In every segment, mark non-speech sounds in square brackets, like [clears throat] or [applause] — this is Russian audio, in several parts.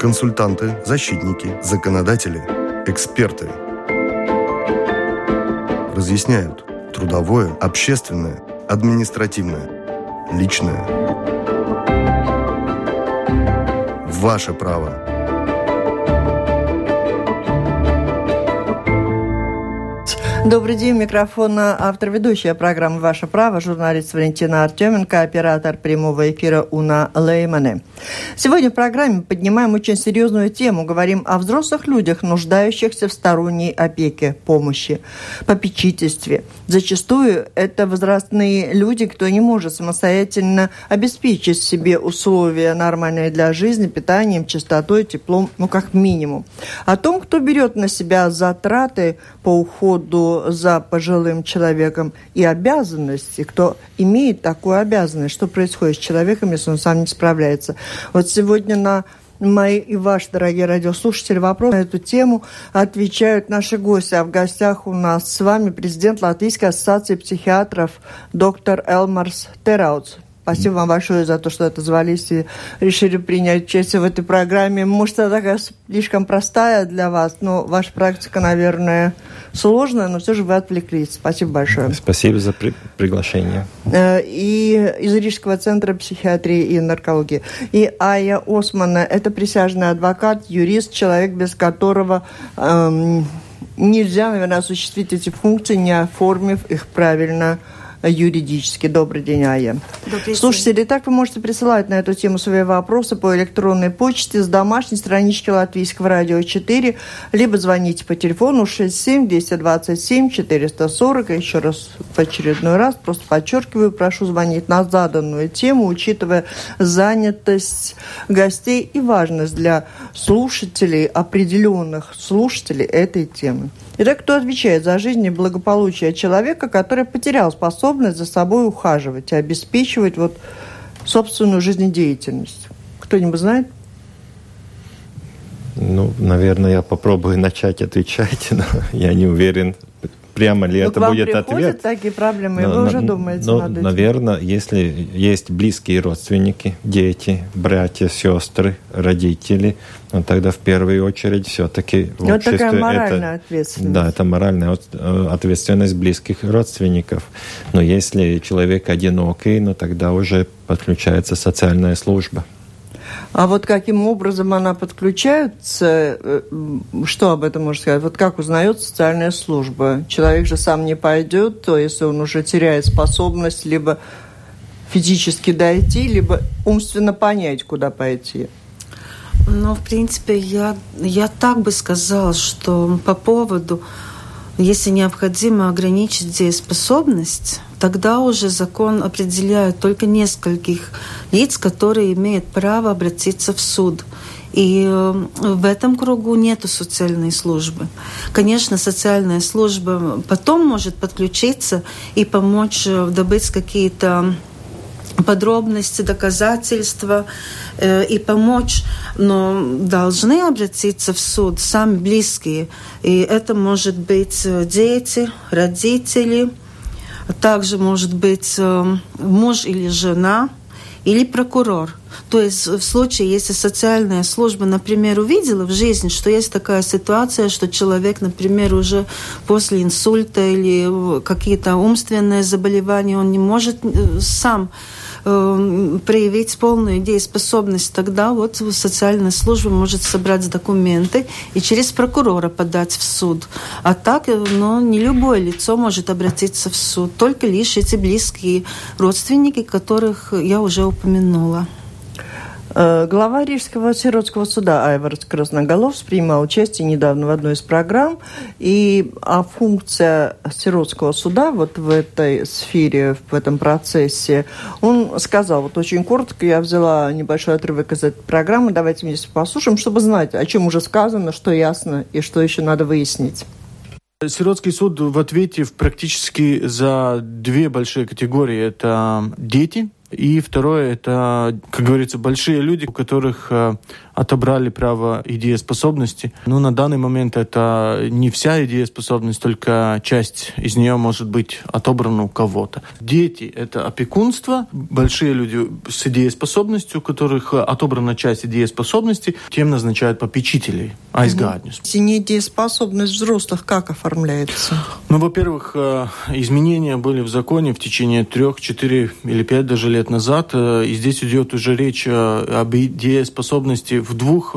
Консультанты, защитники, законодатели, эксперты. Разъясняют трудовое, общественное, административное, личное. Ваше право – Добрый день, микрофон автор ведущая программы «Ваше право», журналист Валентина Артеменко, оператор прямого эфира Уна Леймане. Сегодня в программе поднимаем очень серьезную тему. Говорим о взрослых людях, нуждающихся в сторонней опеке, помощи, попечительстве. Зачастую это возрастные люди, кто не может самостоятельно обеспечить себе условия нормальные для жизни, питанием, чистотой, теплом, ну как минимум. О том, кто берет на себя затраты по уходу за пожилым человеком и обязанности, кто имеет такую обязанность, что происходит с человеком, если он сам не справляется. Вот сегодня на мои и ваши, дорогие радиослушатели, вопросы на эту тему отвечают наши гости. А в гостях у нас с вами президент Латвийской ассоциации психиатров доктор Элмарс Тераутс. Спасибо вам большое за то, что отозвались и решили принять участие в этой программе. Может, она такая слишком простая для вас, но ваша практика, наверное, сложная, но все же вы отвлеклись. Спасибо большое. Спасибо за при приглашение. Э, и из Рижского центра психиатрии и наркологии. И Ая Османа – это присяжный адвокат, юрист, человек, без которого эм, нельзя, наверное, осуществить эти функции, не оформив их правильно юридически. Добрый день, Ая. Добрый Слушатели, день. так вы можете присылать на эту тему свои вопросы по электронной почте с домашней странички Латвийского радио 4, либо звоните по телефону 67 227 440. Еще раз в очередной раз просто подчеркиваю, прошу звонить на заданную тему, учитывая занятость гостей и важность для слушателей, определенных слушателей этой темы. Итак, кто отвечает за жизнь и благополучие человека, который потерял способность за собой ухаживать и обеспечивать вот собственную жизнедеятельность? Кто-нибудь знает? Ну, наверное, я попробую [laughs] начать отвечать, но я не уверен, прямо ли но это будет ответ. такие проблемы, но, и вы уже думаете но, над этим. Наверное, если есть близкие родственники, дети, братья, сестры, родители, ну, тогда в первую очередь все-таки в вот обществе такая моральная это, ответственность. Да, это моральная э, ответственность близких родственников. Но если человек одинокий, ну тогда уже подключается социальная служба. А вот каким образом она подключается, э, что об этом можно сказать? Вот как узнает социальная служба? Человек же сам не пойдет, то если он уже теряет способность либо физически дойти, либо умственно понять, куда пойти. Ну, в принципе, я, я так бы сказала, что по поводу если необходимо ограничить дееспособность, тогда уже закон определяет только нескольких лиц, которые имеют право обратиться в суд. И э, в этом кругу нету социальной службы. Конечно, социальная служба потом может подключиться и помочь э, добыть какие-то подробности, доказательства э, и помочь, но должны обратиться в суд сами близкие. И это может быть э, дети, родители, также может быть э, муж или жена, или прокурор. То есть в случае, если социальная служба, например, увидела в жизни, что есть такая ситуация, что человек, например, уже после инсульта или какие-то умственные заболевания, он не может э, сам э, проявить полную дееспособность, тогда вот социальная служба может собрать документы и через прокурора подать в суд. А так, э, ну, не любое лицо может обратиться в суд, только лишь эти близкие родственники, которых я уже упомянула. Э, глава Рижского сиротского суда Айвард Красноголов принимал участие недавно в одной из программ, и а функция сиротского суда вот в этой сфере, в этом процессе, он сказал, вот очень коротко, я взяла небольшой отрывок из этой программы, давайте вместе послушаем, чтобы знать, о чем уже сказано, что ясно и что еще надо выяснить. Сиротский суд в ответе практически за две большие категории. Это дети, и второе, это, как говорится, большие люди, у которых э, отобрали право и дееспособности. Но на данный момент это не вся идееспособность, только часть из нее может быть отобрана у кого-то. Дети – это опекунство. Большие люди с идееспособностью, у которых отобрана часть идееспособности, тем назначают попечителей. Айсгаднюс. Угу. Недееспособность взрослых как оформляется? Ну, во-первых, э, изменения были в законе в течение трех, четыре или пять даже лет назад. Э, и здесь идет уже речь э, об идееспособности в двух,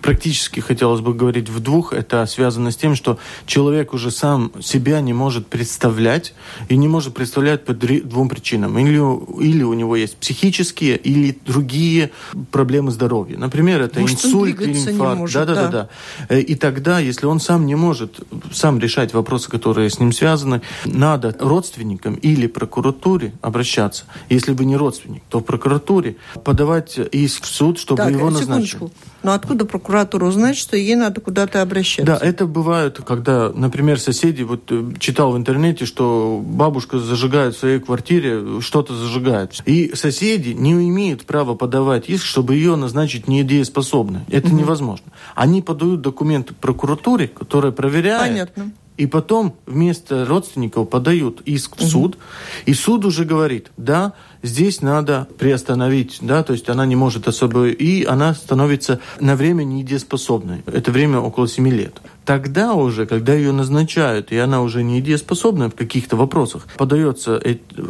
практически хотелось бы говорить в двух. Это связано с тем, что человек уже сам себя не может представлять и не может представлять по двум причинам. Или, или у него есть психические, или другие проблемы здоровья. Например, это может, инсульт или инфаркт. да, да, да, да. И тогда, если он сам не может сам решать вопросы, которые с ним связаны, надо родственникам или прокуратуре обращаться. Если вы не родственник, то в прокуратуре подавать иск в суд, чтобы так, его назначили. Но откуда прокуратура узнает, что ей надо куда-то обращаться? Да, это бывает, когда, например, соседи, вот э, читал в интернете, что бабушка зажигает в своей квартире, что-то зажигает. И соседи не имеют права подавать иск, чтобы ее назначить недееспособной. Это угу. невозможно. Они подают документы прокуратуре, которая проверяет. Понятно. И потом вместо родственников подают иск в суд, угу. и суд уже говорит, да, здесь надо приостановить, да, то есть она не может особо, и она становится на время недееспособной. Это время около 7 лет. Тогда уже, когда ее назначают, и она уже недееспособна в каких-то вопросах, подается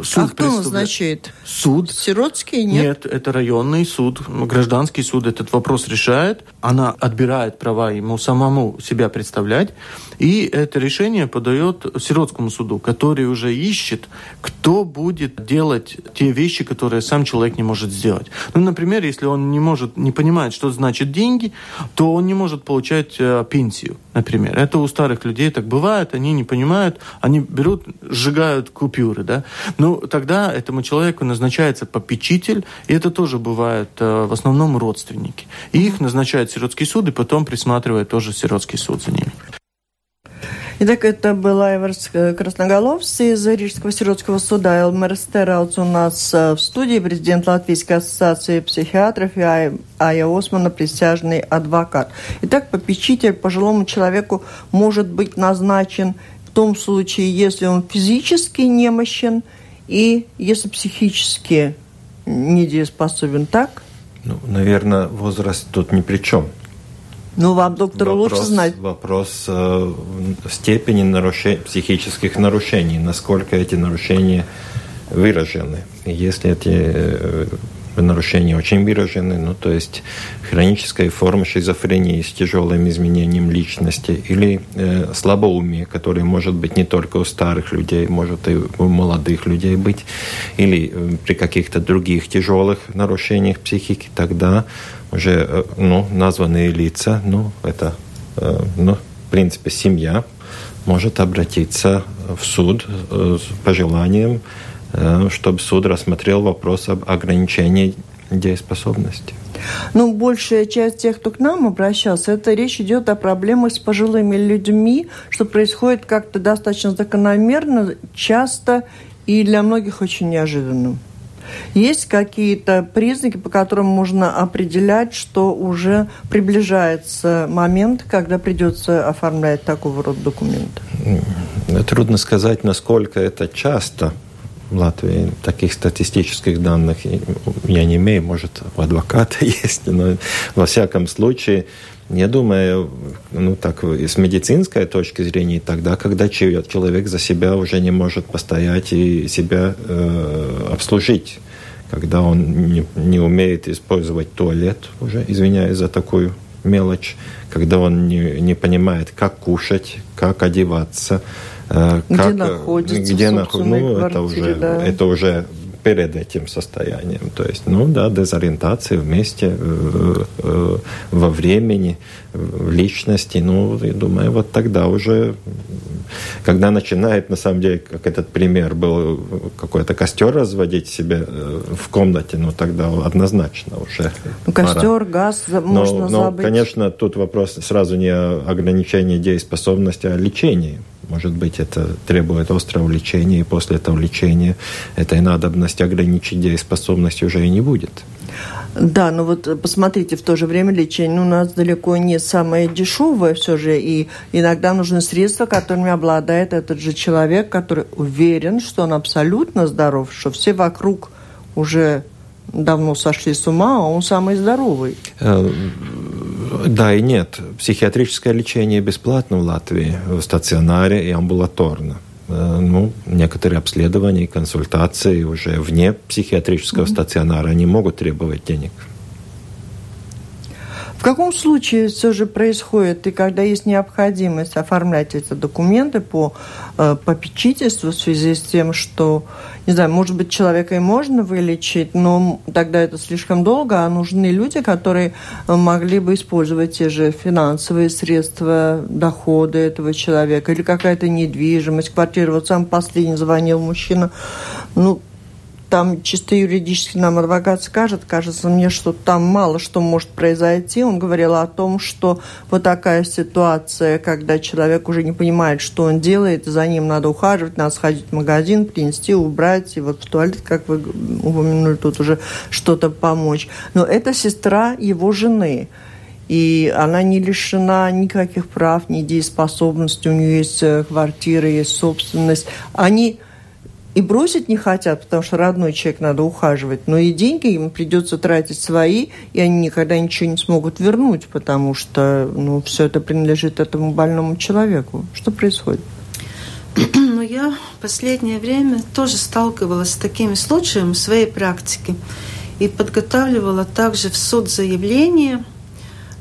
суд. А кто назначает? Суд. Сиротский? Нет? Нет, это районный суд, гражданский суд этот вопрос решает. Она отбирает права ему самому себя представлять, и это решение подает сиротскому суду, который уже ищет, кто будет делать те вещи, которые сам человек не может сделать. Ну, например, если он не может, не понимает, что значит деньги, то он не может получать э, пенсию, например. Это у старых людей так бывает, они не понимают, они берут, сжигают купюры, да. Ну, тогда этому человеку назначается попечитель, и это тоже бывает э, в основном родственники. И их назначает сиротский суд, и потом присматривает тоже сиротский суд за ними. Итак, это был Айварс Красноголовцы из Рижского сиротского суда. Элмер Стералц у нас э, в студии, президент Латвийской ассоциации психиатров и Ая Османа, присяжный адвокат. Итак, попечитель пожилому человеку может быть назначен в том случае, если он физически немощен и если психически недееспособен, так? Ну, наверное, возраст тут ни при чем. Ну, вам, доктор, вопрос, лучше знать. Вопрос э, степени нарушений, психических нарушений, насколько эти нарушения выражены. Если эти э, нарушения очень выражены, ну, то есть хроническая форма шизофрении с тяжелым изменением личности или э, слабоумие, которое может быть не только у старых людей, может и у молодых людей быть, или э, при каких-то других тяжелых нарушениях психики, тогда уже э, ну, названные лица, ну, это, э, ну, в принципе, семья может обратиться в суд э, с пожеланием, чтобы суд рассмотрел вопрос об ограничении дееспособности. Ну, большая часть тех, кто к нам обращался, это речь идет о проблемах с пожилыми людьми, что происходит как-то достаточно закономерно, часто и для многих очень неожиданно. Есть какие-то признаки, по которым можно определять, что уже приближается момент, когда придется оформлять такого рода документы? Трудно сказать, насколько это часто. Латвии. Таких статистических данных я не имею, может, у адвоката [laughs] есть, но во всяком случае, я думаю, ну так, с медицинской точки зрения, тогда, когда человек за себя уже не может постоять и себя э, обслужить когда он не, не умеет использовать туалет уже, извиняюсь за такую мелочь, когда он не, не понимает, как кушать, как одеваться, э, где как, находится, где находится, ну, это уже, да. это уже перед этим состоянием. То есть, ну да, дезориентация вместе, э, э, во времени, в личности. Ну, я думаю, вот тогда уже, когда начинает, на самом деле, как этот пример был, какой-то костер разводить себе э, в комнате, ну тогда однозначно уже. Ну, костер, пора. газ можно но, забыть. конечно, тут вопрос сразу не о ограничении дееспособности, а о лечении Может быть, это требует острого лечения, и после этого лечения этой надобности ограничить дееспособность уже и не будет. Да, но вот посмотрите, в то же время лечение у нас далеко не самое дешевое все же, и иногда нужны средства, которыми обладает этот же человек, который уверен, что он абсолютно здоров, что все вокруг уже давно сошли с ума, а он самый здоровый. Э, да и нет. Психиатрическое лечение бесплатно в Латвии, в стационаре и амбулаторно. Э, ну, некоторые обследования и консультации уже вне психиатрического mm-hmm. стационара, они могут требовать денег. В каком случае все же происходит, и когда есть необходимость оформлять эти документы по э, попечительству в связи с тем, что, не знаю, может быть, человека и можно вылечить, но тогда это слишком долго, а нужны люди, которые могли бы использовать те же финансовые средства, доходы этого человека, или какая-то недвижимость, квартира. Вот сам последний звонил мужчина, ну, там чисто юридически нам адвокат скажет, кажется мне, что там мало что может произойти. Он говорил о том, что вот такая ситуация, когда человек уже не понимает, что он делает, за ним надо ухаживать, надо сходить в магазин, принести, убрать, и вот в туалет, как вы упомянули, тут уже что-то помочь. Но это сестра его жены и она не лишена никаких прав, ни дееспособности, у нее есть э, квартира, есть собственность. Они и бросить не хотят, потому что родной человек надо ухаживать, но и деньги им придется тратить свои, и они никогда ничего не смогут вернуть, потому что ну, все это принадлежит этому больному человеку. Что происходит? [clears throat] Ну, я в последнее время тоже сталкивалась с такими случаями в своей практике и подготавливала также в суд заявление –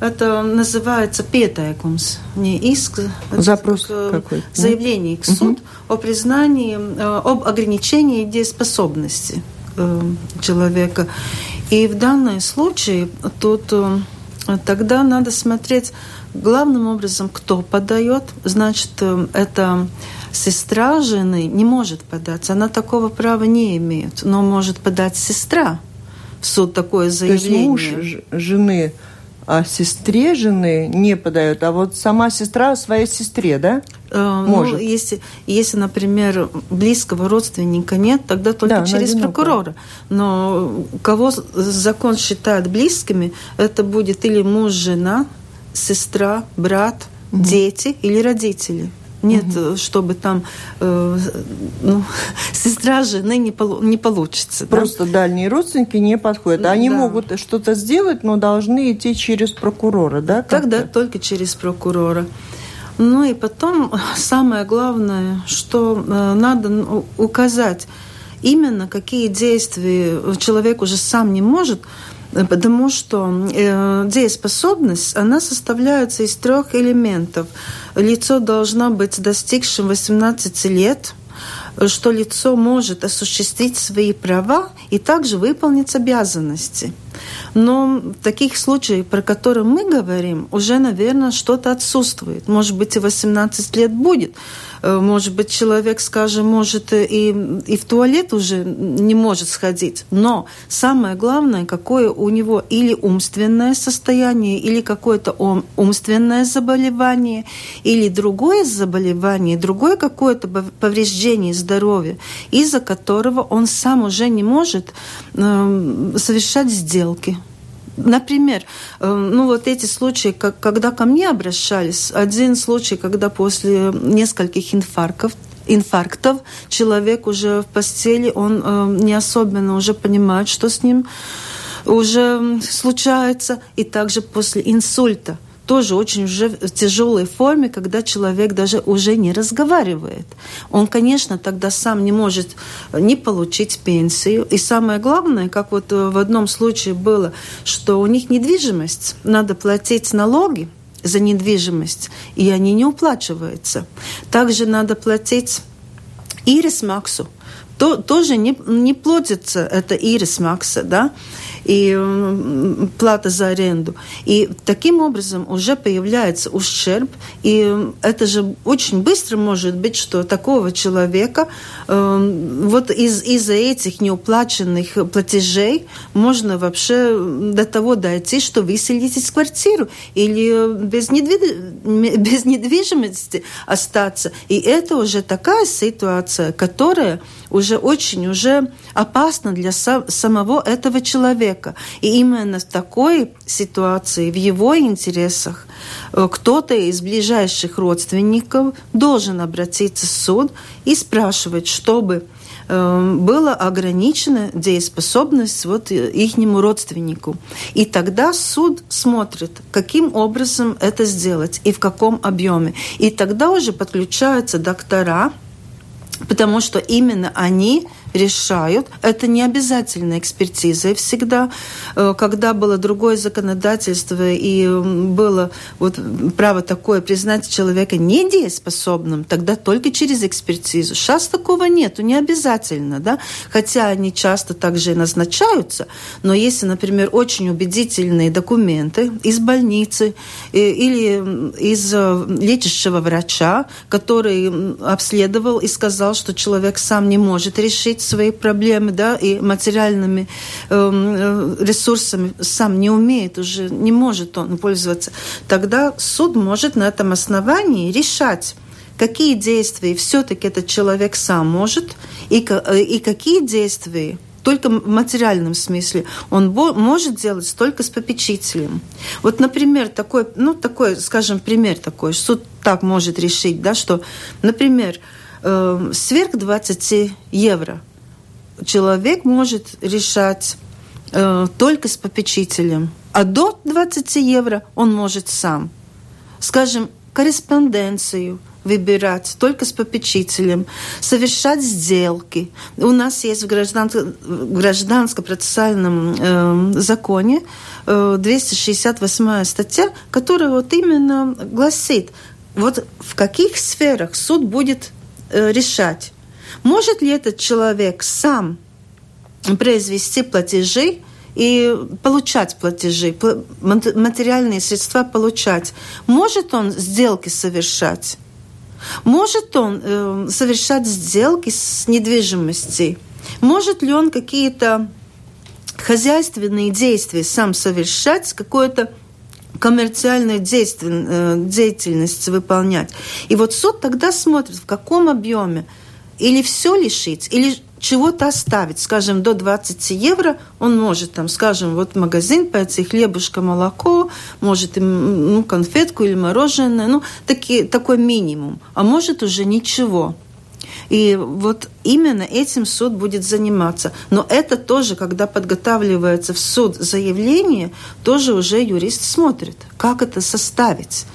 это называется петайкумс, не иск. Запрос как, какой? Заявление к суд угу. о признании, э, об ограничении дееспособности э, человека. И в данном случае тут э, тогда надо смотреть главным образом, кто подает. Значит, это сестра жены не может подать. Она такого права не имеет. Но может подать сестра в суд такое заявление. То есть муж жены а сестре жены не подает, а вот сама сестра своей сестре, да? Э, Может. Ну, если, если, например, близкого родственника нет, тогда только да, через прокурора. Но кого закон считает близкими, это будет или муж, жена, сестра, брат, угу. дети или родители. Нет, угу. чтобы там э, ну, [laughs] сестра жены не, полу не получится. Просто да? дальние родственники не подходят. Они да. могут что-то сделать, но должны идти через прокурора, да? Тогда только через прокурора. Ну и потом [laughs] самое главное, что э, надо указать именно какие действия человек уже сам не может потому что э, дееспособность, она составляется из трех элементов. Лицо должно быть достигшим 18 лет, что лицо может осуществить свои права и также выполнить обязанности. Но в таких случаях, про которые мы говорим, уже, наверное, что-то отсутствует. Может быть, и 18 лет будет. Э, может быть, человек, скажем, может и, и в туалет уже не может сходить. Но самое главное, какое у него или умственное состояние, или какое-то умственное заболевание, или другое заболевание, другое какое-то повреждение здоровья, из-за которого он сам уже не может э, совершать сделки. Например, э, ну вот эти случаи, как, когда ко мне обращались, один случай, когда после нескольких инфарктов, инфарктов человек уже в постели, он э, не особенно уже понимает, что с ним уже случается, и также после инсульта – тоже очень уже в тяжелой форме, когда человек даже уже не разговаривает. Он, конечно, тогда сам не может не получить пенсию. И самое главное, как вот э, в одном случае было, что у них недвижимость, надо платить налоги, за недвижимость, и они не уплачиваются. Также надо платить ирис максу то, тоже не, не платится это ирис макса, да, и плата за аренду. И таким образом уже появляется ущерб, и это же очень быстро может быть, что такого человека э, вот из, из-за этих неуплаченных платежей можно вообще до того дойти, что выселить из квартиру или без, недвиж... [laughs] без недвижимости остаться. И это уже такая ситуация, которая уже очень уже опасна для самого этого человека. И именно в такой ситуации, в его интересах, э, кто-то из ближайших родственников должен обратиться в суд и спрашивать, чтобы э, была ограничена дееспособность вот ихнему родственнику. И тогда суд смотрит, каким образом это сделать и в каком объеме. И тогда уже подключаются доктора, потому что именно они решают. Это не обязательная экспертиза всегда. Э, когда было другое законодательство и было вот право такое признать человека недееспособным, тогда только через экспертизу. Сейчас такого нету, не обязательно, да, хотя они часто также и назначаются, но если, например, очень убедительные документы из больницы э, или из э, лечащего врача, который обследовал и сказал, что человек сам не может решить решить свои проблемы, да, и материальными эм, э, ресурсами сам не умеет уже, не может он пользоваться, тогда суд может на этом основании решать, какие действия все-таки этот человек сам может, и, э, и какие действия только в материальном смысле он может делать только с попечителем. Вот, например, такой, ну, такой, скажем, пример такой, суд так может решить, да, что, например, э, сверх 20 евро человек может решать э, только с попечителем, а до 20 евро он может сам. Скажем, корреспонденцию выбирать только с попечителем, совершать сделки. У нас есть в, граждан, гражданско-процессуальном э, законе э, 268 статья, которая вот именно гласит, вот в каких сферах суд будет э, решать может ли этот человек сам произвести платежи и получать платежи, материальные средства получать? Может он сделки совершать? Может он э, совершать сделки с недвижимостью? Может ли он какие-то хозяйственные действия сам совершать, какое-то коммерциальную э, деятельность выполнять. И вот суд тогда смотрит, в каком объеме или все лишить, или чего-то оставить. Скажем, до 20 евро он может, там, скажем, вот магазин пойти, хлебушка, молоко, может им ну, конфетку или мороженое, ну, таки, такой минимум. А может уже ничего. И вот именно этим суд будет заниматься. Но это тоже, когда подготавливается в суд заявление, тоже уже юрист смотрит, как это составить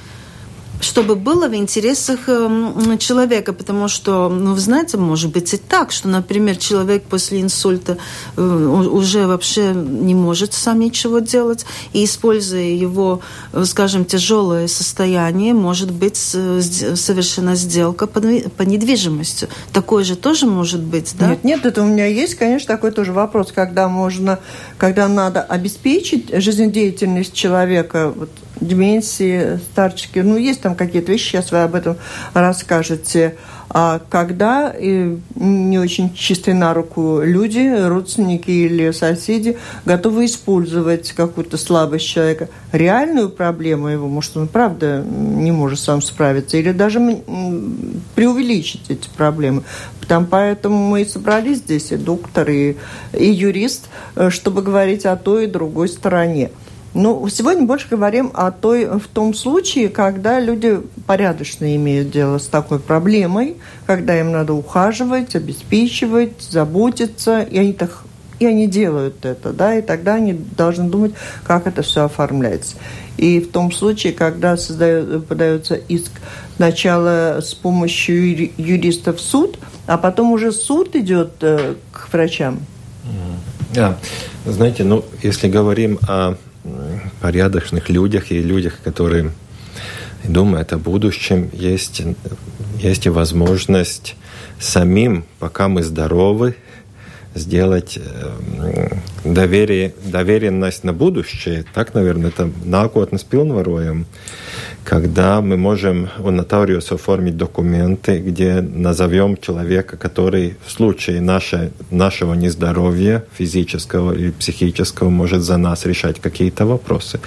чтобы было в интересах эм, человека, потому что, ну, вы знаете, может быть и так, что, например, человек после инсульта э, уже вообще не может сам ничего делать, и используя его, э, скажем, тяжелое состояние, может быть совершена сделка по, недвижимости. Такое же тоже может быть, да? Нет, нет, это у меня есть, конечно, такой тоже вопрос, когда можно, когда надо обеспечить жизнедеятельность человека, вот, деменции, старчески. Ну, есть там какие-то вещи, сейчас вы об этом расскажете. А когда и не очень чистые на руку люди, родственники или соседи готовы использовать какую-то слабость человека, реальную проблему его, может, он правда не может сам справиться, или даже преувеличить эти проблемы. Там поэтому мы и собрались здесь, и доктор, и, и юрист, э, чтобы говорить о той и другой стороне. Ну, сегодня больше говорим о той, в том случае, когда люди порядочно имеют дело с такой проблемой, когда им надо ухаживать, обеспечивать, заботиться, и они так и они делают это, да, и тогда они должны думать, как это все оформляется. И в том случае, когда создает, подается иск сначала с помощью юристов в суд, а потом уже суд идет э, к врачам. Да, знаете, ну, если говорим о порядочных людях и людях, которые думают о будущем, есть, есть и возможность самим, пока мы здоровы, сделать доверие, доверенность на будущее, так, наверное, это nākotnes pilnvarojam, когда мы можем у нотариуса оформить документы, где назовем человека, который в случае наше, нашего нездоровья физического или психического может за нас решать какие-то вопросы.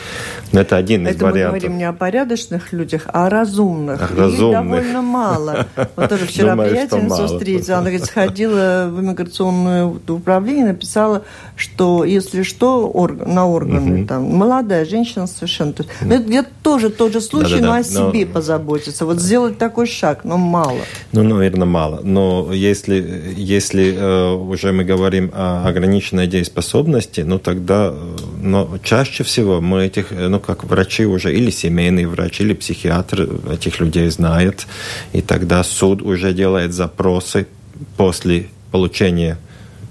Но это один это из вариантов. мы говорим не о порядочных людях, а о разумных. О разумных. Их довольно мало. [laughs] Вот тоже вчера Думаю, приятельницу встретила. Она говорит, сходила в иммиграционное управление, написала, что если что, орг- на органы, Мгм. там, молодая женщина совершенно. То есть, ну, это где-то тоже тот же случай, Да-да-да, но о но- себе позаботиться. Вот сделать такой шаг, но мало. Ну, наверное, мало. Но если, если э, уже мы говорим о ограниченной дееспособности, ну тогда, э, но чаще всего мы этих, э, ну как врачи уже, или семейный врач, или психиатр этих людей знает, и тогда суд уже делает запросы после получения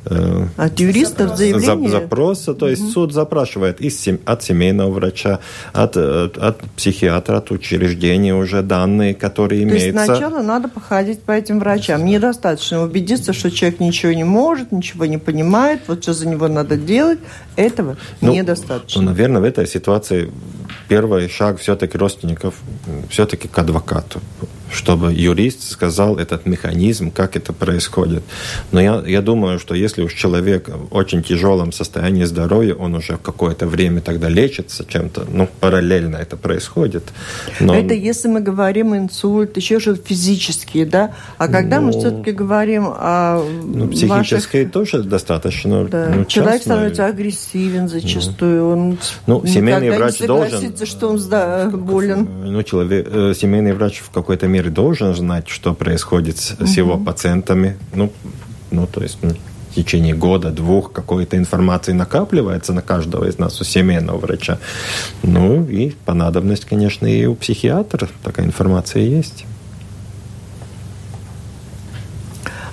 э, От юристов за- заявление. запроса, то есть суд запрашивает из от семейного врача, от, э, от психиатра, от учреждения уже данные, которые То есть имеются. сначала надо походить по этим врачам. Недостаточно убедиться, что человек ничего не может, ничего не понимает, вот что за него надо делать. Этого Ну, недостаточно. Ну, наверное, в этой ситуации первый шаг все-таки родственников, все-таки к адвокату, чтобы юрист сказал этот механизм, как это происходит. Но я, я думаю, что если уж человек в очень тяжелом состоянии здоровья, он уже какое-то время тогда лечится чем-то, ну, параллельно это происходит. Но, Это если мы говорим инсульт, еще что-то физические, да? А когда мы Ну, все-таки говорим о ну, ваших... психическое тоже достаточно Да. ну, Человек становится агрессивен зачастую. Он Ну, семейный врач не должен- что он сда- болен. Ну, человек, э, семейный врач в какой-то мере должен знать, что происходит с, с его пациентами. Ну, ну, то есть ну, в течение года, двух какой-то информации накапливается на каждого из нас, у семейного врача. Ну, и по надобности, конечно, и у психиатра такая информация есть.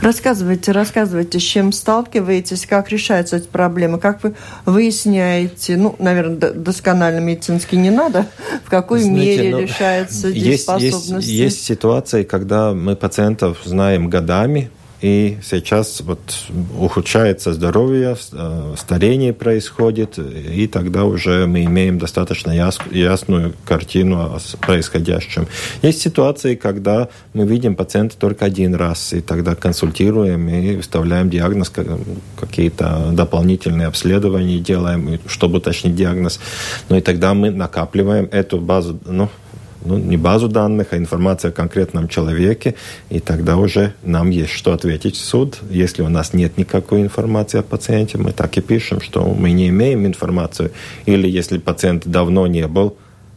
Рассказывайте, рассказывайте, с чем сталкиваетесь, как решаются эти проблемы, как вы выясняете, ну, наверное, досконально медицински не надо, в какой Знаете, мере ну, решается есть, есть, есть ситуации, когда мы пациентов знаем годами, и сейчас вот ухудшается здоровье, э, старение происходит, и тогда уже мы имеем достаточно яс- ясную картину о происходящем. Есть ситуации, когда мы видим пациента только один раз, и тогда консультируем и выставляем диагноз, как- какие-то дополнительные обследования делаем, чтобы уточнить диагноз. Ну и тогда мы накапливаем эту базу, ну, ну, не базу данных, а информация о конкретном человеке, и тогда уже нам есть что ответить в суд. Если у нас нет никакой информации о пациенте, мы так и пишем, что мы не имеем информацию. Или если пациент давно не был,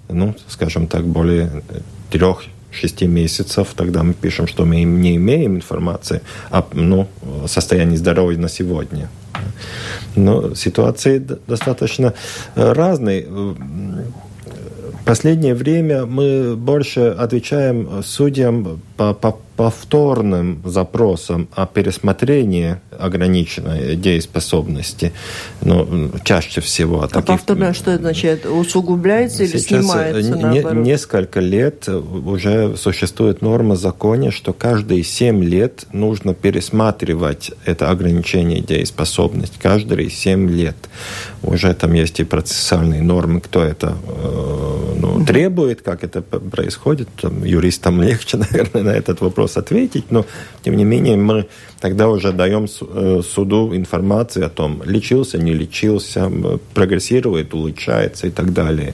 ну, скажем так, более трех шести месяцев, тогда мы пишем, что мы не имеем информации о ну, состоянии здоровья на сегодня. Но ситуации достаточно э, разные. Последнее время мы больше отвечаем судьям по, по повторным запросам о пересмотрении ограниченной дееспособности. Ну, чаще всего. А повторно, что это означает? Усугубляется или Сейчас, снимается, э, не- наоборот? несколько лет уже существует норма в законе, что каждые 7 лет нужно пересматривать это ограничение дееспособности. Каждые 7 лет. Уже там есть и процессуальные нормы, кто это э, ну, требует, как это происходит. Там, юристам [laughs] легче, наверное, на этот вопрос ответить, но тем не менее мы тогда уже даем э, суду информацию о том, лечился, не лечился, прогрессирует, улучшается и так далее.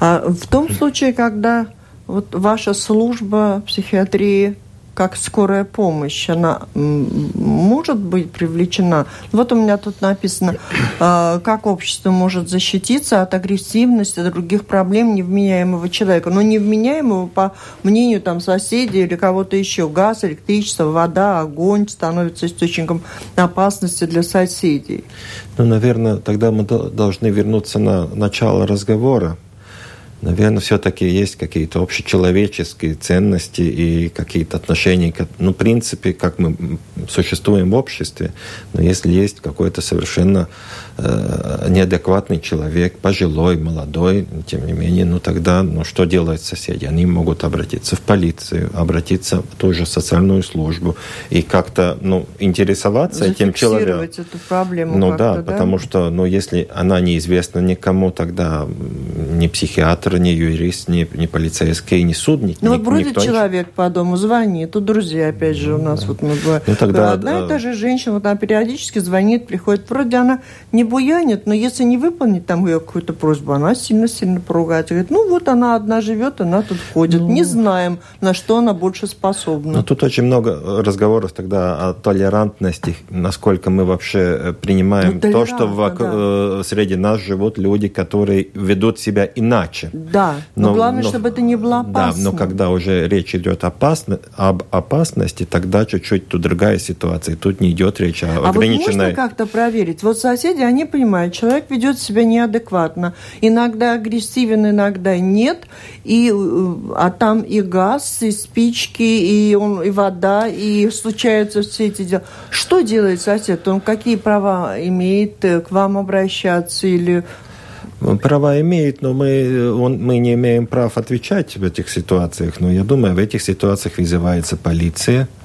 А в том случае, когда вот ваша служба психиатрии как скорая помощь, она может быть привлечена? Вот у меня тут написано, э, как общество может защититься от агрессивности, от других проблем невменяемого человека. Но невменяемого, по мнению там, соседей или кого-то еще, газ, электричество, вода, огонь становится источником опасности для соседей. Ну, наверное, тогда мы до- должны вернуться на начало разговора. Наверное, все-таки есть какие-то общечеловеческие ценности и какие-то отношения. Ну, в принципе, как мы существуем в обществе, но если есть какой-то совершенно э, неадекватный человек, пожилой, молодой, тем не менее, ну тогда, ну что делают соседи? Они могут обратиться в полицию, обратиться в ту же социальную службу и как-то, ну, интересоваться этим человеком. эту проблему. Ну да, да, потому что, ну, если она неизвестна никому, тогда ни психиатр, ни юрист, ни, ни полицейский, ни судник. Ну ни, вот бродит человек по дому, звонит. Тут друзья, опять же, у нас да. вот мы ну, тогда, Одна и та же женщина, вот она периодически звонит, приходит. Вроде она не буянит, но если не выполнить там ее какую-то просьбу, она сильно-сильно поругает. Говорит, ну вот она одна живет, она тут ходит. Ну... Не знаем, на что она больше способна. Но тут очень много разговоров тогда о толерантности, насколько мы вообще э, принимаем ну, то, что в, да. Э, среди нас живут люди, которые ведут себя иначе. Да, но, но главное, но, чтобы это не было опасно. Да, но когда уже речь идет опасно, об опасности, тогда чуть-чуть тут другая ситуация. Тут не идет речь о а ограниченной... А вот можно как-то проверить? Вот соседи, они понимают, человек ведет себя неадекватно. Иногда агрессивен, иногда нет. И, э, а там и газ, и спички, и, он, и вода, и случаются все эти дела. Что делает сосед? Он какие права имеет э, к вам обращаться или Права имеет, но мы, он, мы не имеем прав отвечать в этих ситуациях. Но я думаю, в этих ситуациях вызывается полиция, Э,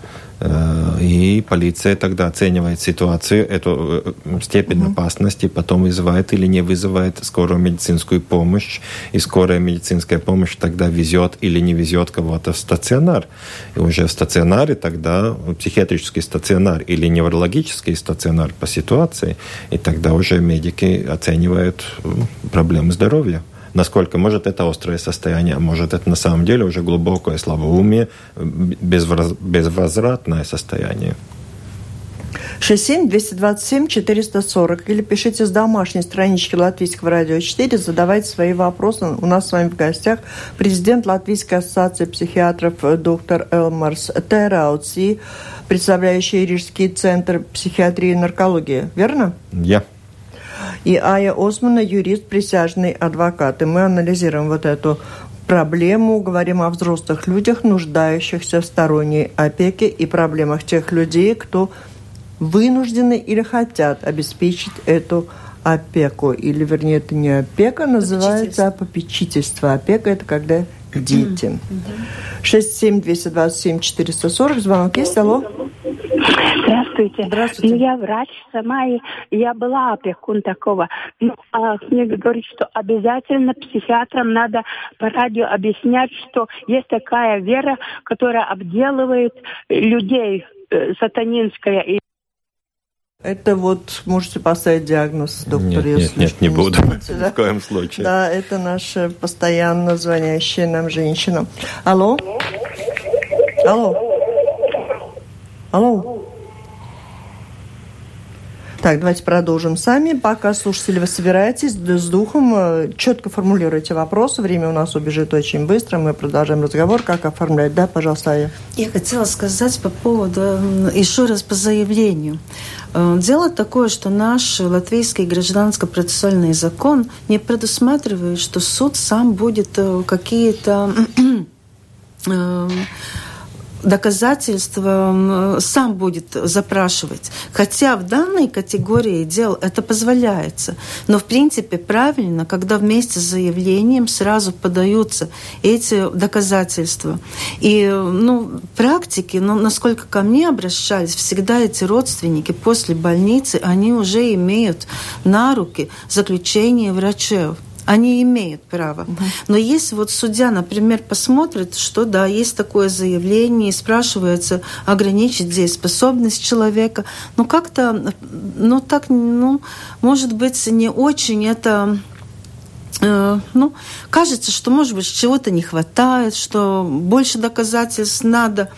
и полиция тогда оценивает ситуацию, эту э, степень угу. опасности, потом вызывает или не вызывает скорую медицинскую помощь, и скорая медицинская помощь тогда везет или не везет кого-то в стационар. И уже в стационаре тогда психиатрический стационар или неврологический стационар по ситуации, и тогда уже медики оценивают проблемы здоровья насколько может это острое состояние, а может это на самом деле уже глубокое слабоумие, безвозвратное состояние. 67-227-440 или пишите с домашней странички Латвийского радио 4, задавайте свои вопросы. У нас с вами в гостях президент Латвийской ассоциации психиатров доктор Элмарс Терауци, представляющий Рижский центр психиатрии и наркологии. Верно? Я. Yeah и Ая Османа, юрист, присяжный адвокат. И мы анализируем вот эту проблему, говорим о взрослых людях, нуждающихся в сторонней опеке и проблемах тех людей, кто вынуждены или хотят обеспечить эту опеку. Или, вернее, это не опека, называется, а попечительство. Опека – это когда дети. 67-227-440. Звонок есть? Алло. Здравствуйте. Здравствуйте. Ну, я врач сама, и я была опекун такого. Ну, а книга говорит, что обязательно психиатрам надо по радио объяснять, что есть такая вера, которая обделывает людей, э, сатанинская. И это вот можете поставить диагноз, доктор. Нет, нет, нет, не буду. [laughs] Да? В коем случае. Да, это наша постоянно звонящая нам женщина. Алло? Алло? Алло? Так, давайте продолжим сами. Пока слушатели вы собираетесь с духом, э, четко формулируйте вопросы. Время у нас убежит очень быстро. Мы продолжаем разговор. Как оформлять? Да, пожалуйста, Ая. Я хотела сказать по поводу, еще раз по заявлению. Э, дело такое, что наш латвийский гражданско-процессуальный закон не предусматривает, что суд сам будет э, какие-то [clears throat] доказательства сам будет запрашивать. Хотя в данной категории дел это позволяется. Но в принципе правильно, когда вместе с заявлением сразу подаются эти доказательства. И ну, практики, ну, насколько ко мне обращались, всегда эти родственники после больницы, они уже имеют на руки заключение врачей. Они имеют право. Но если вот судья, например, посмотрит, что да, есть такое заявление, и спрашивается ограничить здесь способность человека, ну как-то, ну так, ну, может быть, не очень это э, ну, кажется, что, может быть, чего-то не хватает, что больше доказательств надо.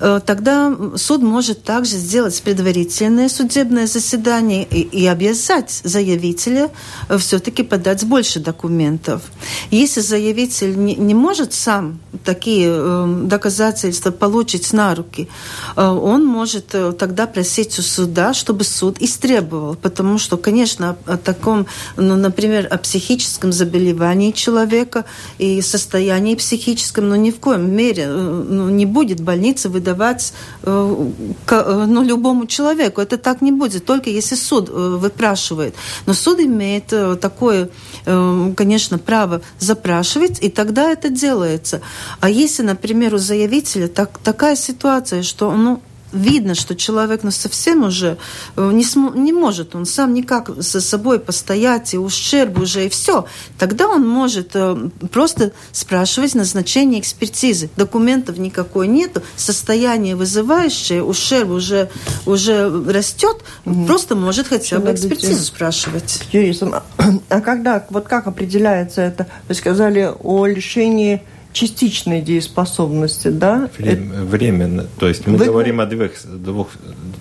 Э, тогда суд может также сделать предварительное судебное заседание и, и обязать заявителя э, все-таки подать больше документов. Если заявитель не, не может сам такие э, доказательства получить на руки, э, он может э, тогда просить у суда, чтобы суд истребовал, потому что, конечно, о, о таком, ну, например, о психическом заболевании человека и состоянии психическом, но ну, ни в коем мере э, ну, не будет больница выдавать выдавать э, э, ну, любому человеку. Это так не будет, только если суд э, выпрашивает. Но суд имеет такое, конечно, право запрашивать, и тогда это делается. А если, например, у заявителя так, такая ситуация, что ну, видно, что человек ну, совсем уже э, не, см- не может, он сам никак за собой постоять, и ущерб уже, и все, тогда он может э, просто спрашивать назначение экспертизы. Документов никакой нету, состояние вызывающее, ущерб уже, уже растет, угу. просто может хотя бы экспертизу спрашивать. Юрисом, [clears throat] а когда, вот как определяется это? Вы сказали о лишении частичной дееспособности, да? Время, временно. То есть мы Вы... говорим о двух, двух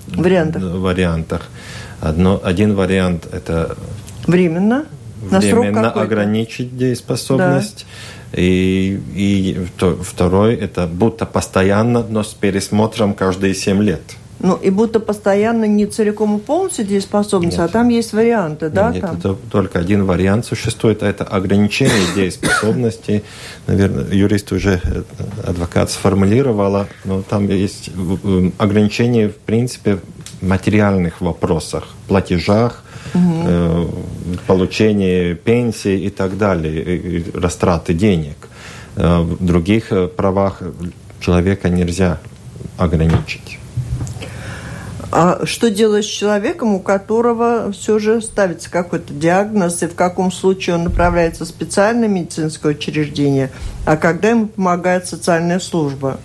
вариантах. вариантах. Одно, один вариант – это временно, временно ограничить дееспособность. Да. И, и второй – это будто постоянно, но с пересмотром каждые семь лет. Ну, и будто постоянно не целиком и полностью дееспособность, нет. а там есть варианты, да? Нет, там? это только один вариант существует, а это ограничение дееспособности. Наверное, юрист уже, э, адвокат сформулировала, но там есть ограничение, в принципе, в материальных вопросах, платежах, угу. получении пенсии и так далее, и, растраты денег. Э, в других правах человека нельзя ограничить. А что делать с человеком, у которого все же ставится какой-то диагноз, и в каком случае он направляется в специальное медицинское учреждение, а когда ему помогает социальная служба?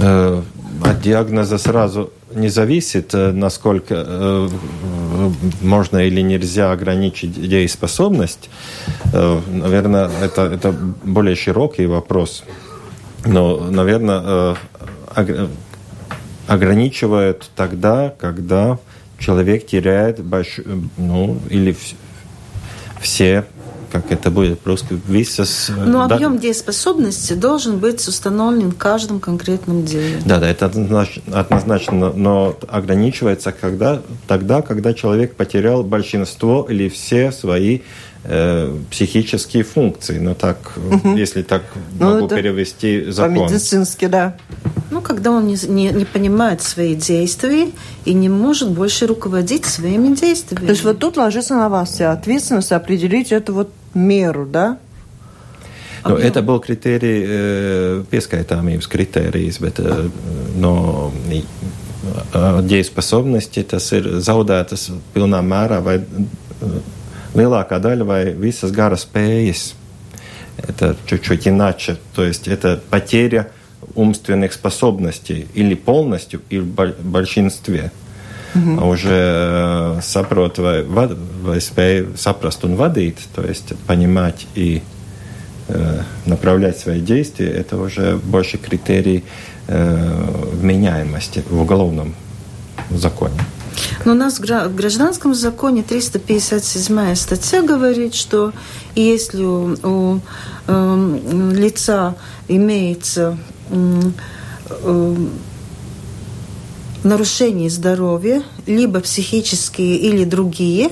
Э, от диагноза сразу не зависит, э, насколько э, можно или нельзя ограничить дееспособность. Наверное, это, это более широкий вопрос. Но, наверное, ограничивают тогда, когда человек теряет больш... ну, или все как это будет просто висас. Но да. объем дееспособности должен быть установлен в каждом конкретном деле. Да, да, это однозначно, но ограничивается когда, тогда, когда человек потерял большинство или все свои э, психические функции. Но так, угу. если так ну, могу перевести закон. По-медицински, да. Ну, когда он не, не, не понимает свои действия и не может больше руководить своими действиями. То есть вот тут ложится на вас вся ответственность определить эту вот меру, да? Nu, это был критерий, э, pieskaitāmības kritērijs, bet э, no дееспособности tas ir zaudētas pilnā mērā vai lielākā daļa vai visas gara spējas. Это чуть-чуть иначе. То есть это потеря умственных способностей или полностью, или в большинстве. Mm -hmm. Уже saprot vai, vai spēj saprast un vadīt, то есть понимать и э, направлять свои действия, это уже больше критерий э, вменяемости в уголовном законе. Но у нас в гражданском законе 357 статья говорит, что если у, у э, лица имеется э, нарушение здоровья, либо психические или другие,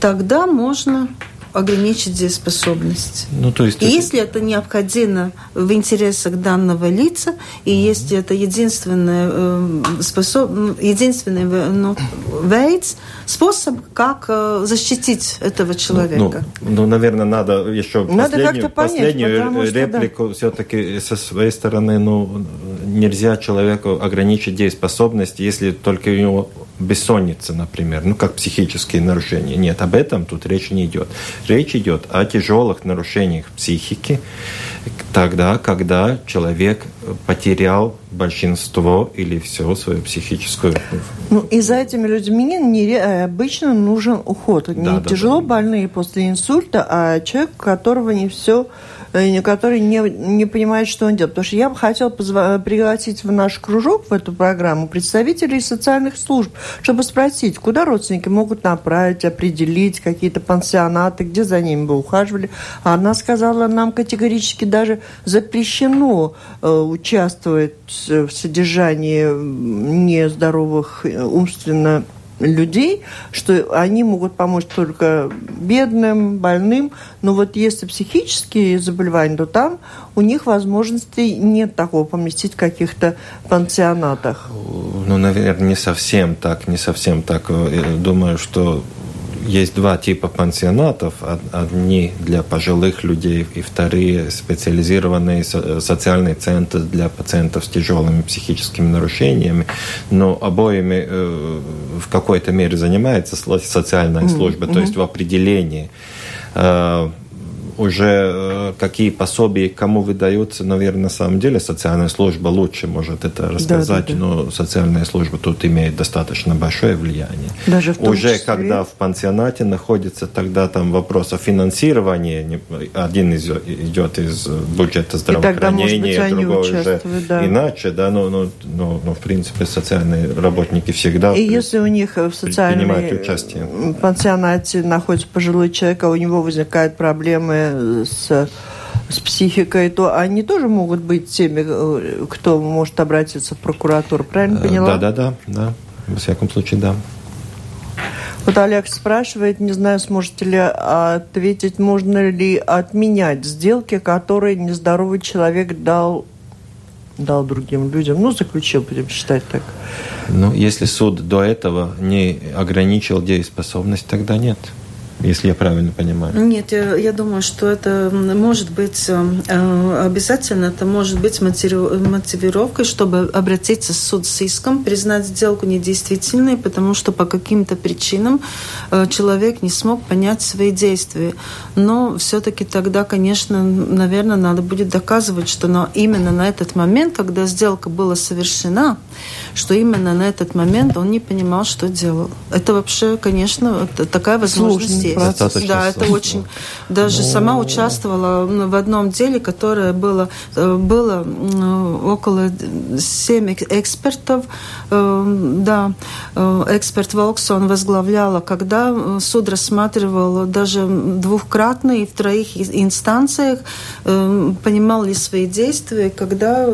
тогда можно ограничить дееспособность. Ну, то есть, и если это необходимо в интересах данного лица, и если это единственный, э, способ, единственный ну, вейц, способ, как э, защитить этого человека. Ну, ну, ну наверное, надо еще надо последнюю, понять, последнюю реплику да. все-таки со своей стороны, ну, нельзя человеку ограничить дееспособность, если только у него бессонница, например, ну, как психические нарушения. Нет, об этом тут речь не идет. Речь идет о тяжелых нарушениях психики, тогда, когда человек потерял большинство или все свою психическую... Ну, и за этими людьми не, обычно нужен уход. Не да, тяжело да. больные после инсульта, а человек, у которого не все э, который не, не понимает, что он делает. Потому что я бы хотела пригласить в наш кружок, в эту программу, представителей социальных служб, чтобы спросить, куда родственники могут направить, определить какие-то пансионаты, где за ними бы ухаживали. А она сказала, нам категорически даже запрещено э, участвовать в содержании нездоровых э, умственно людей, что они могут помочь только бедным, больным, но вот если психические заболевания, то там у них возможностей нет такого поместить в каких-то пансионатах. Ну, наверное, не совсем так, не совсем так. Я думаю, что есть два типа пансионатов. Одни для пожилых людей и вторые специализированные социальные центры для пациентов с тяжелыми психическими нарушениями. Но обоими э, в какой-то мере занимается социальная служба, mm-hmm. то есть в определении э, уже э, какие пособия кому выдаются, наверное, на самом деле социальная служба лучше может это рассказать, да, да, да. но социальная служба тут имеет достаточно большое влияние. Даже в том уже числе... когда в пансионате находится, тогда там вопрос о финансировании, один из, идет из бюджета здравоохранения, и тогда, быть, другой уже да. иначе, да, но, но, но, но в принципе социальные работники всегда И при... если у них в социальном пансионате находится пожилой человек, а у него возникают проблемы с с психикой, то они тоже могут быть теми, э, кто может обратиться в прокуратуру. Правильно э, поняла? Да, да, да, да. Во всяком случае, да. Вот Олег спрашивает, не знаю, сможете ли ответить, можно ли отменять сделки, которые нездоровый человек дал дал другим людям. Ну, заключил, будем считать так. Ну, если суд до этого не ограничил дееспособность, тогда нет если я правильно понимаю. Нет, я, я думаю, что это может быть э, обязательно, это может быть мотивировкой, чтобы обратиться в суд с иском, признать сделку недействительной, потому что по каким-то причинам э, человек не смог понять свои действия. Но все-таки тогда, конечно, наверное, надо будет доказывать, что на, именно на этот момент, когда сделка была совершена, что именно на этот момент он не понимал, что делал. Это вообще, конечно, такая возможность процесс. Да, это очень... Даже Но... сама участвовала в одном деле, которое было, э, было около 7 экспертов. Э, да, э, эксперт Волксон возглавляла, когда суд рассматривал даже двухкратно и в троих инстанциях, понимал ли свои действия, когда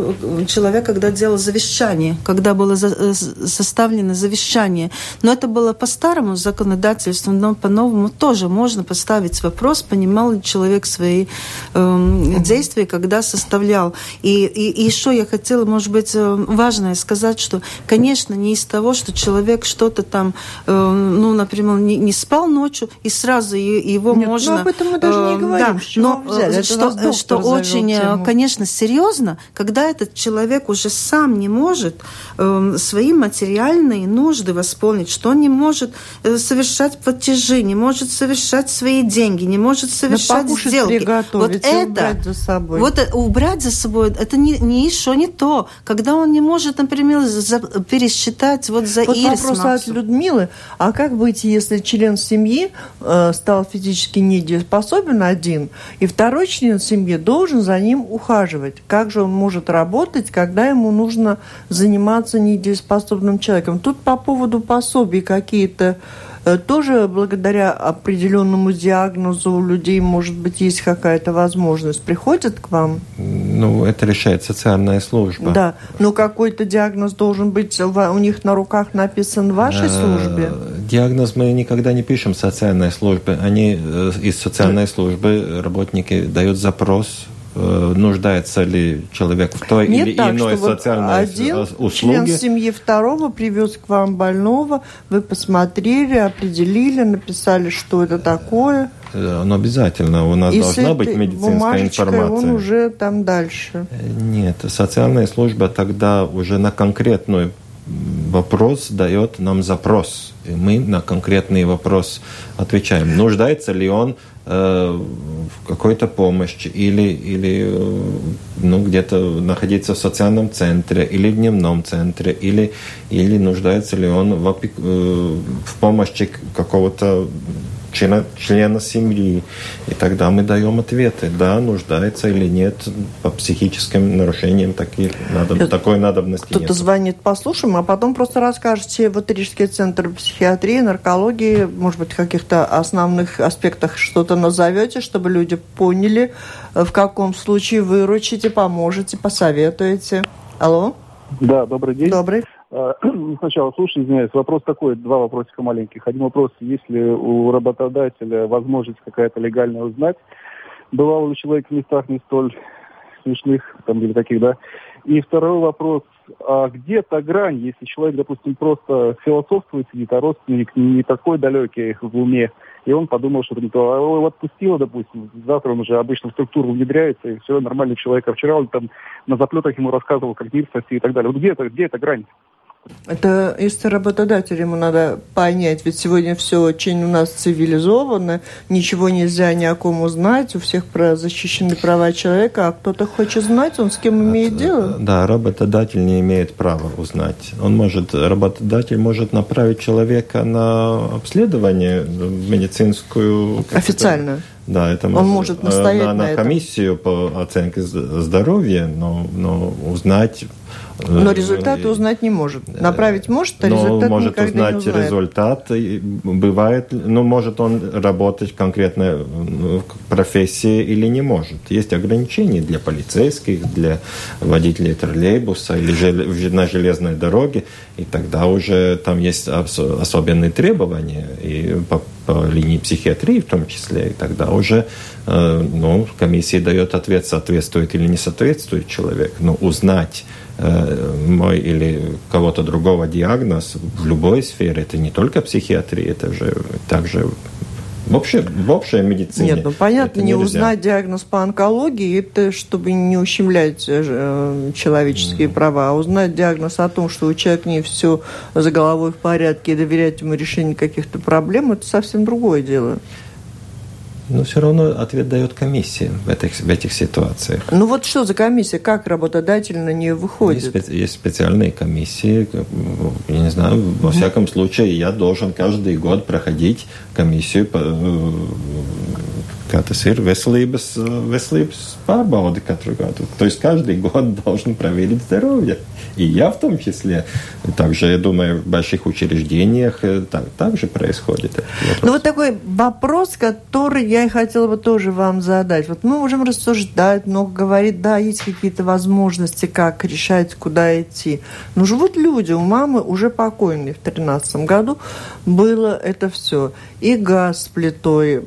человек, когда делал завещание, когда было составлено завещание. Но это было по старому законодательству, но по новому тоже можно поставить вопрос, понимал ли человек свои э, действия, когда составлял. И, и, и еще я хотела, может быть, э, важное сказать, что, конечно, не из того, что человек что-то там, э, ну, например, не, не спал ночью, и сразу его Нет, можно... Ну, об этом мы даже не э, говорим. Да, но взяли? что, что очень, э, тему. конечно, серьезно, когда этот человек уже сам не может э, свои материальные нужды восполнить, что он не может э, совершать платежи, не может совершать свои деньги, не может совершать сделки. Вот это, убрать за собой. Вот э, убрать за собой, это не, не еще не то. Когда он не может, например, за, пересчитать вот за вот ирис вопрос от Людмилы. А как быть, если член семьи э, стал физически недееспособен один, и второй член семьи должен за ним ухаживать? Как же он может работать, когда ему нужно заниматься недееспособным человеком? Тут по поводу пособий какие-то тоже благодаря определенному диагнозу у людей, может быть, есть какая-то возможность, приходят к вам? Ну, это решает социальная служба. Да, но какой-то диагноз должен быть у них на руках написан в вашей э, службе? Диагноз мы никогда не пишем социальной службе. Они э, из социальной службы, работники дают запрос Э, нуждается ли человек в той Нет или так, иной что социальной один услуге. член семьи второго привез к вам больного, вы посмотрели, определили, написали, что это такое. Э, Но обязательно у нас и должна быть медицинская информация. он уже там дальше. Э, нет, социальная служба тогда уже на конкретный вопрос дает нам запрос. И мы на конкретный вопрос отвечаем. Нуждается ли он Э, какой-то помощи или, или э, ну, где-то находиться в социальном центре или в дневном центре, или, или нуждается ли он в. Э, в помощи какого-то члена, члена семьи. И тогда мы даем ответы, да, нуждается или нет по психическим нарушениям таких, надо, Это, такой надобности Кто-то нет. звонит, послушаем, а потом просто расскажете вот Рижский центр психиатрии, наркологии, может быть, каких-то основных аспектах что-то назовете, чтобы люди поняли, в каком случае выручите, поможете, посоветуете. Алло? Да, добрый день. Добрый. А, [clears throat] сначала, слушай, извиняюсь, вопрос такой, два вопросика маленьких. Один вопрос, есть ли у работодателя возможность какая-то легальная узнать, бывал ли человек в местах не столь смешных, там, или таких, да. И второй вопрос, а где та грань, если человек, допустим, просто философствует, сидит, а родственник не такой далекий в уме, и он подумал, что это не то. А его отпустило, допустим, завтра он уже обычно в структуру внедряется, и все, нормальный человек. А вчера он там на заплетах ему рассказывал, как мир спасти и так далее. Вот где это, где эта грань? Это если работодатель ему надо понять, ведь сегодня все очень у нас цивилизовано, ничего нельзя ни о ком узнать, у всех про защищены права человека, а кто-то хочет знать, он с кем имеет дело? Да, работодатель не имеет права узнать. Он может, работодатель может направить человека на обследование медицинскую. Официально. Да, это он может настоять на, на, на комиссию по оценке здоровья, но, но узнать но э, результаты узнать не может. Направить может, а результат может никогда узнать не узнает. результат. Бывает, ну, может он работать конкретно в профессии или не может. Есть ограничения для полицейских, для водителей троллейбуса или на железной дороге. И тогда уже там есть особенные требования и по, по линии психиатрии в том числе. И тогда уже э, ну, комиссия дает ответ, соответствует или не соответствует человек. Но узнать Э, мой или кого-то другого диагноз в любой сфере, это не только психиатрия, это же также в общей, в общей медицине. Нет, ну понятно, не узнать диагноз по онкологии, это чтобы не ущемлять э, человеческие mm. права, а узнать диагноз о том, что у человека не все за головой в порядке, и доверять ему решению каких-то проблем, это совсем другое дело. Но все равно ответ дает комиссия в этих, в этих ситуациях. Ну вот что за комиссия? Как работодатель на нее выходит? Есть, есть специальные комиссии. Я не знаю, во всяком случае, я должен каждый год проходить комиссию по, э, kā tas ir veselības, veselības pārbaude katru gadu. То есть каждый год должен проверить здоровье. И я в том числе. Также, я думаю, в больших учреждениях э, так, так же происходит. Ну вот такой вопрос, который я и хотела бы тоже вам задать. Вот мы можем рассуждать, много говорить, да, есть какие-то возможности, как решать, куда идти. Но живут люди, у мамы уже покойной в 2013 году было это все. И газ с плитой,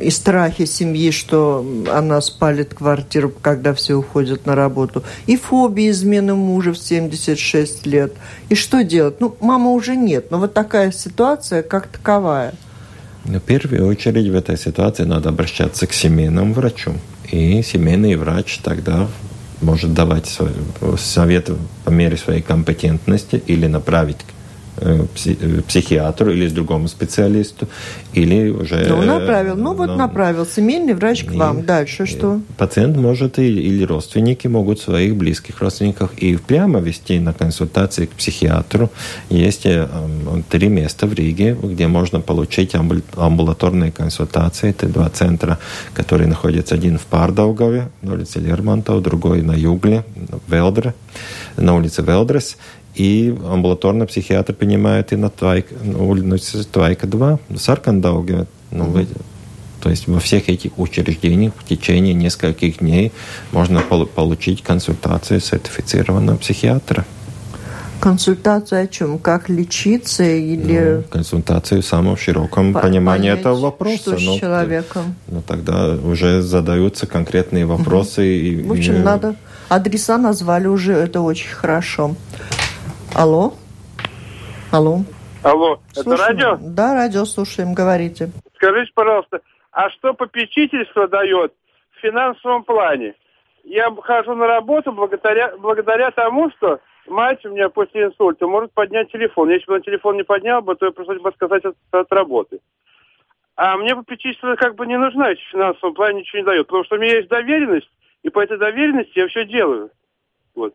и страхи семьи, что она спалит квартиру, когда все уходят на работу, и фобия измены мужа в 76 лет. И что делать? Ну, мама уже нет, но вот такая ситуация как таковая. В первую очередь в этой ситуации надо обращаться к семейному врачу. И семейный врач тогда может давать свой совет по мере своей компетентности или направить Э, э, психиатру или с другому специалисту, или уже... Ну, направил. Ну, вот но, направил. Семейный врач к и, вам. Дальше что? Пациент может и, или родственники могут своих близких родственников и прямо вести на консультации к психиатру. Есть э, три места в Риге, где можно получить амбулаторные консультации. Это два центра, которые находятся один в Пардаугове, на улице Лермонтова, другой на Югле, Велдре, на улице Велдрес. И амбулаторно психиатр принимает и на Твайка, ну, Твайка 2, Саркандауге. Ну, mm-hmm. То есть во всех этих учреждениях в течение нескольких дней можно получить консультацию сертифицированного психиатра. Консультацию о чем? Как лечиться или... Ну, консультацию в самом широком По понимании понять, этого вопроса. Что с ну, человеком? Ну, тогда уже задаются конкретные вопросы. Угу. И, в общем, и... надо... Адреса назвали уже, это очень хорошо. Алло. Алло. Алло, слушаем. это радио? Да, радио слушаем, говорите. Скажите, пожалуйста, а что попечительство дает в финансовом плане? Я хожу на работу благодаря, благодаря тому, что мать у меня после инсульта может поднять телефон. Если бы он телефон не поднял бы, то я пришлось бы сказать от, от работы. А мне попечительство как бы не нужно, если в финансовом плане ничего не дает. Потому что у меня есть доверенность, и по этой доверенности я все делаю. Вот.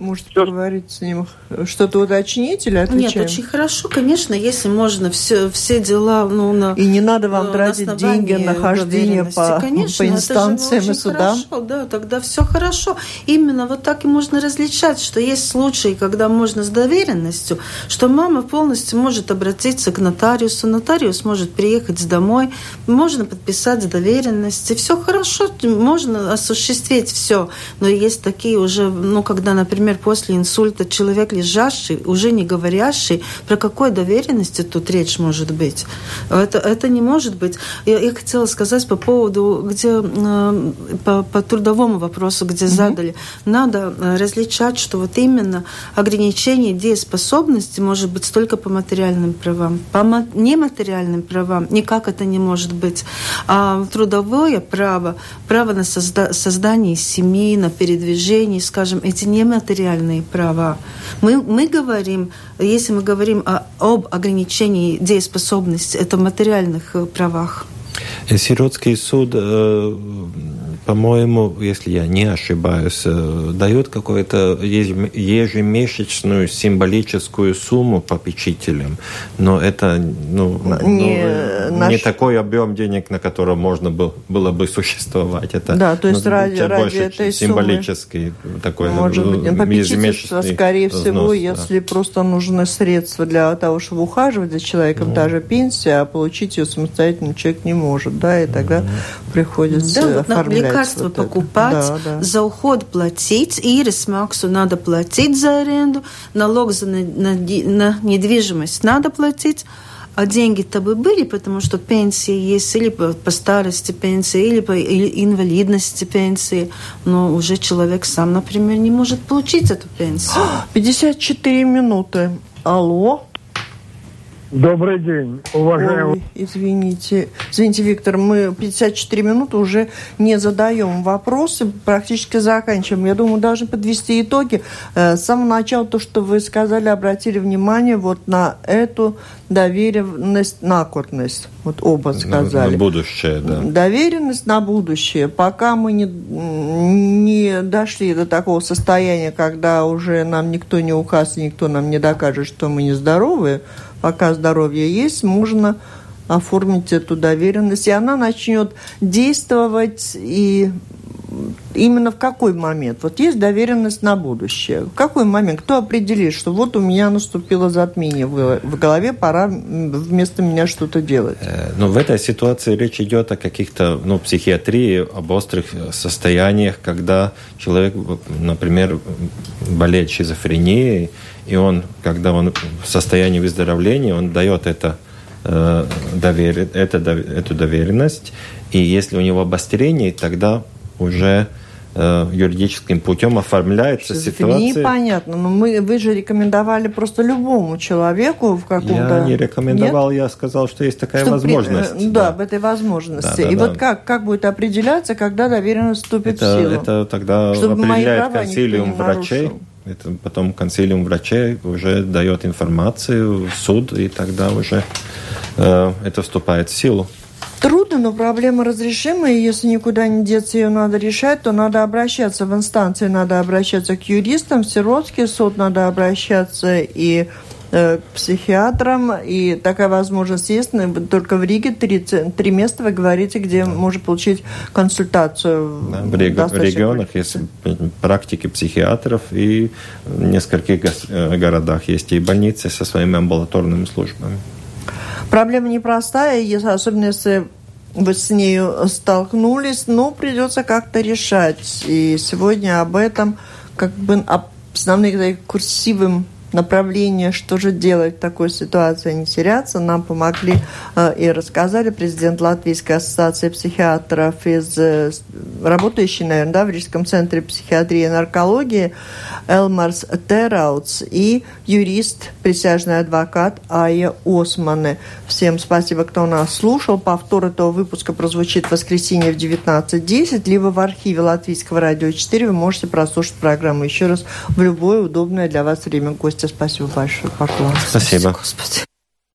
Может, поговорить с ним, что-то уточнить или отвечаем? Нет, очень хорошо, конечно, если можно все, все дела... Ну, на, и не надо вам тратить деньги на хождение по, конечно, по инстанциям и судам. Хорошо, да, тогда все хорошо. Именно вот так и можно различать, что есть случаи, когда можно с доверенностью, что мама полностью может обратиться к нотариусу, нотариус может приехать домой, можно подписать доверенность, и все хорошо, можно осуществить все. Но есть такие уже, ну, когда, например, после инсульта человек лежащий, уже не говорящий, про какой доверенности тут речь может быть? Это, это не может быть. Я, я хотела сказать по поводу, где э, по, по трудовому вопросу, где mm-hmm. задали, надо э, различать, что вот именно ограничение дееспособности может быть только по материальным правам. По нематериальным правам никак это не может быть. А трудовое право, право на созда создание семьи, на передвижение, скажем, эти нематериальные права. Мы, мы говорим, если мы говорим о, об ограничении дееспособности, это в материальных э, правах. Сиротский суд э, по-моему, если я не ошибаюсь, э, дает какую-то ежемесячную символическую сумму попечителям, но это ну, не, ну, наш... не такой объем денег, на котором можно был, было бы существовать. Это, да, то есть ну, ради, ради этой символический суммы, такой может быть, попечительство, скорее взнос, всего, да. если просто нужны средства для того, чтобы ухаживать за человеком, ну. даже пенсия, а получить ее самостоятельно человек не может, да, и тогда mm приходится да, оформлять лекарства вот покупать, да, да. за уход платить, ирис максу надо платить за аренду, налог за на, на, на недвижимость надо платить, а деньги-то бы были, потому что пенсии есть или по, по старости пенсии, или по или инвалидности пенсии, но уже человек сам, например, не может получить эту пенсию. [gasps] 54 минуты. Алло. Добрый день, уважаемый. Ой, извините. Извините, Виктор, мы 54 минуты уже не задаем вопросы, практически заканчиваем. Я думаю, должны подвести итоги. Э, с самого начала то, что вы сказали, обратили внимание вот на эту доверенность, накурность. Вот оба сказали. На, на будущее, да. Доверенность на будущее. Пока мы не, не дошли до такого состояния, когда уже нам никто не указ, никто нам не докажет, что мы нездоровые, пока здоровье есть, можно оформить эту доверенность, и она начнет действовать и именно в какой момент? Вот есть доверенность на будущее. В какой момент? Кто определит, что вот у меня наступило затмение в, голове, пора вместо меня что-то делать? Э, ну, в этой ситуации речь идет о каких-то, ну, психиатрии, об острых состояниях, когда человек, например, болеет шизофренией, и он, когда он в состоянии выздоровления, он дает это, э, довер... это, эту доверенность, и если у него обострение, тогда уже э, юридическим путем оформляется ситуация. Непонятно, но мы, вы же рекомендовали просто любому человеку в каком-то... Я не рекомендовал, Нет? я сказал, что есть такая что возможность. При... Да, да, в этой возможности. Да, да, И да. вот как, как будет определяться, когда доверенность вступит это, в силу? Это тогда Чтобы определяет консилиум врачей. Это потом консилиум врачей уже дает информацию в суд, и тогда уже э, это вступает в силу. Трудно, но проблема разрешимая. Если никуда не деться, ее надо решать, то надо обращаться в инстанции, надо обращаться к юристам, в сиротский суд надо обращаться и Э, к психиатрам, и такая возможность есть. Только в Риге три, три места, вы говорите, где да. можно получить консультацию. Да, в, рег... в регионах есть практики психиатров, и в нескольких э, городах есть и больницы со своими амбулаторными службами. Проблема непростая, особенно если вы с нею столкнулись, но придется как-то решать. И сегодня об этом как бы основным курсивым направление, что же делать в такой ситуации, не теряться, нам помогли э, и рассказали президент Латвийской ассоциации психиатров из э, работающий, наверное, да, в Рижском центре психиатрии и наркологии Элмарс Тераутс и юрист, присяжный адвокат Ая Османы. Всем спасибо, кто нас слушал. Повтор этого выпуска прозвучит в воскресенье в 19.10, либо в архиве Латвийского радио 4 вы можете прослушать программу еще раз в любое удобное для вас время. Гостя, спасибо большое. Поклон. Спасибо. Господи.